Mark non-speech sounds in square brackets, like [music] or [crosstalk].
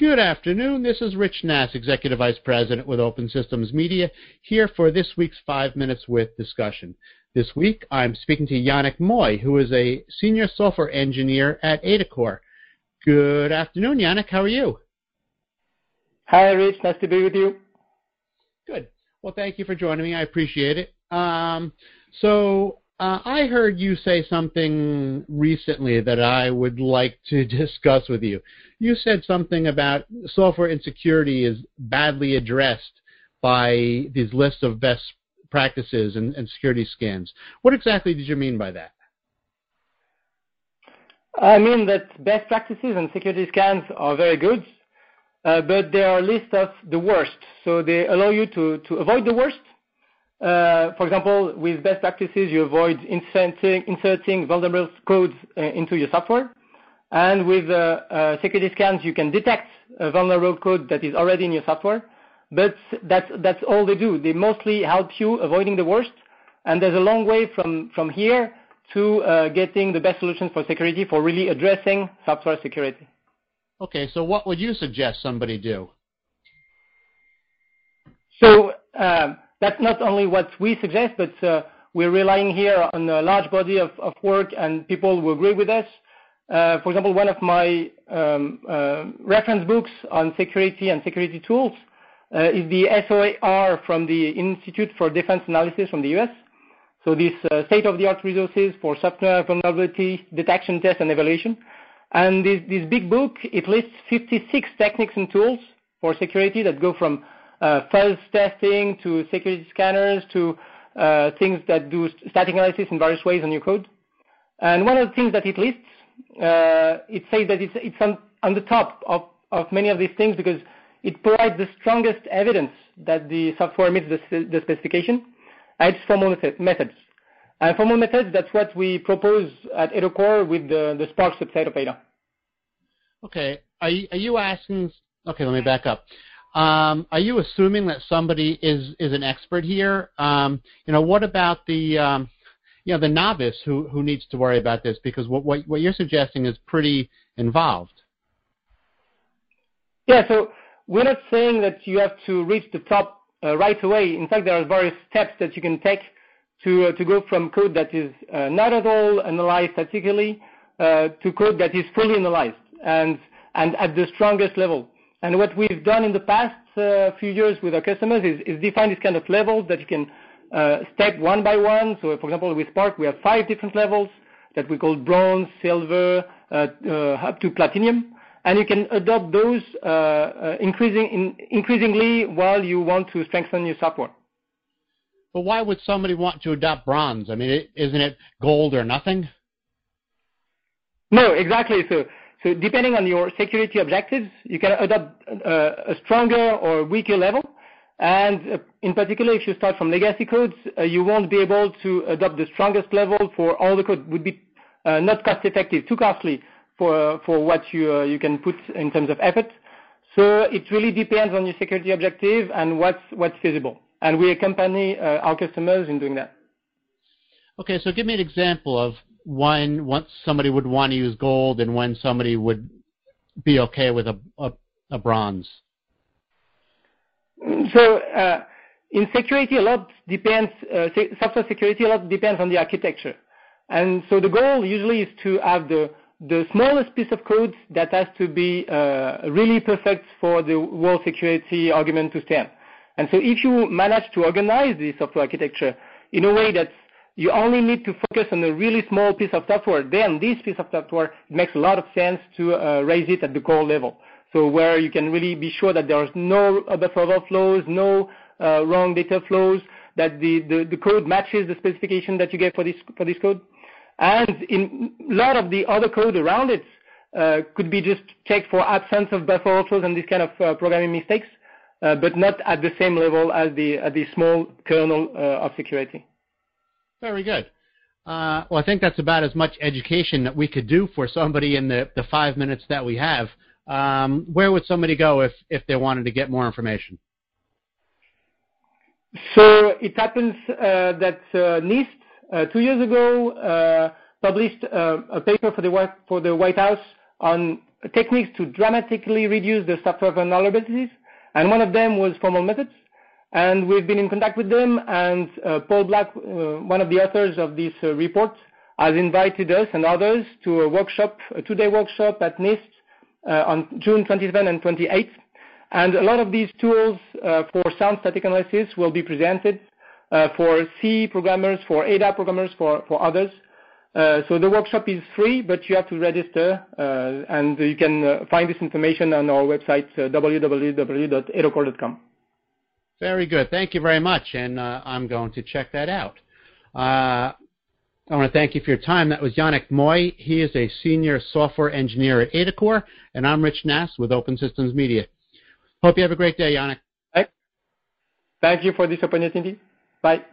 Good afternoon. This is Rich Nass, Executive Vice President with Open Systems Media, here for this week's Five Minutes with discussion. This week, I'm speaking to Yannick Moy, who is a Senior Software Engineer at Adacore. Good afternoon, Yannick. How are you? Hi, Rich. Nice to be with you. Good. Well, thank you for joining me. I appreciate it. Um, so uh, I heard you say something recently that I would like to [laughs] discuss with you. You said something about software insecurity is badly addressed by these lists of best practices and, and security scans. What exactly did you mean by that? I mean that best practices and security scans are very good, uh, but they are a list of the worst. So they allow you to, to avoid the worst for example, with best practices, you avoid inserting, inserting vulnerable codes uh, into your software. And with uh, uh, security scans, you can detect a vulnerable code that is already in your software. But that's, that's all they do. They mostly help you avoiding the worst. And there's a long way from, from here to uh, getting the best solutions for security for really addressing software security. Okay, so what would you suggest somebody do? That's not only what we suggest, but uh, we're relying here on a large body of, work and people who agree with us. Uh, for example, one of my um, uh, reference books on security and security tools is the SOAR from the Institute for Defense Analysis from the US. So this uh, state-of-the-art resources for software vulnerability detection, test, and evaluation. And this, big book, it lists 56 techniques and tools for security that go from fuzz testing to security scanners to uh, things that do static analysis in various ways on your code. And one of the things that it lists, uh, it says that it's, it's on, on the top of, of many of these things because it provides the strongest evidence that the software meets the, the specification. And it's formal methods. And formal methods, that's what we propose at Adacore with the, the Spark subset of Ada. Okay. Are you, are you asking, okay, let me back up. Um, are you assuming that somebody is is an expert here? Um, you know, what about the um, you know the novice who who needs to worry about this? Because what what, what you're suggesting is pretty involved. Yeah, so we're not saying that you have to reach the top uh, right away. In fact, there are various steps that you can take to uh, to go from code that is uh, not at all analyzed statically uh, to code that is fully analyzed and and at the strongest level. And what we've done in the past uh, few years with our customers is, is define these kind of levels that you can uh, step one by one. So, for example, with Spark, we have five different levels that we call bronze, silver, uh, uh up to platinum. And you can adopt those uh, uh, increasing in, increasingly while you want to strengthen your software. But why would somebody want to adopt bronze? I mean, is not it gold or nothing? No, exactly. So depending on your security objectives, you can adopt uh, a stronger or weaker level. And uh, in particular, if you start from legacy codes, uh, you won't be able to adopt the strongest level for all the code. Would be uh, not cost effective, too costly for for what you uh, you can put in terms of effort. So it really depends on your security objective and what's what's feasible. And we accompany uh, our customers in doing that. Okay, so give me an example of when once somebody would want to use gold and when somebody would be okay with a, a, a bronze? So uh, in security, a lot depends. Uh, software security a lot depends on the architecture, and so the goal usually is to have the the smallest piece of code that has to be uh, really perfect for the whole security argument to stand. And so if you manage to organize the software architecture in a way that's you only need to focus on a really small piece of software. Then this piece of software makes a lot of sense to uh, raise it at the core level. So where you can really be sure that there's no buffer overflows, no uh, wrong data flows, that the, the, the, code matches the specification that you get for this for this code. And in a lot of the other code around it uh, could be just checked for absence of buffer overflows and this kind of uh, programming mistakes, uh, but not at the same level as the, at the small kernel uh, of security. Very good. Uh, well, I think that's about as much education that we could do for somebody in the, the five minutes that we have. Um, where would somebody go if, if they wanted to get more information? So it happens uh, that uh, NIST uh, two years ago uh, published uh, a paper for the White, for the White House on techniques to dramatically reduce the software vulnerabilities, and one of them was formal methods. And we've been in contact with them, and uh, Paul Black, uh, one of the authors of this uh, report, has invited us and others to a workshop, a two-day workshop at NIST uh, on June 27 and 28. And a lot of these tools uh, for sound static analysis will be presented uh, for C programmers, for ADA programmers, for, for others. So the workshop is free, but you have to register, and you can find this information on our website, uh, www.adacore.com. Very good. Thank you very much, and uh, I'm going to check that out. Uh, I want to thank you for your time. That was Yannick Moy. He is a senior software engineer at Adacore, and I'm Rich Nass with Open Systems Media. Hope you have a great day, Yannick. Thank you for this opportunity. Bye.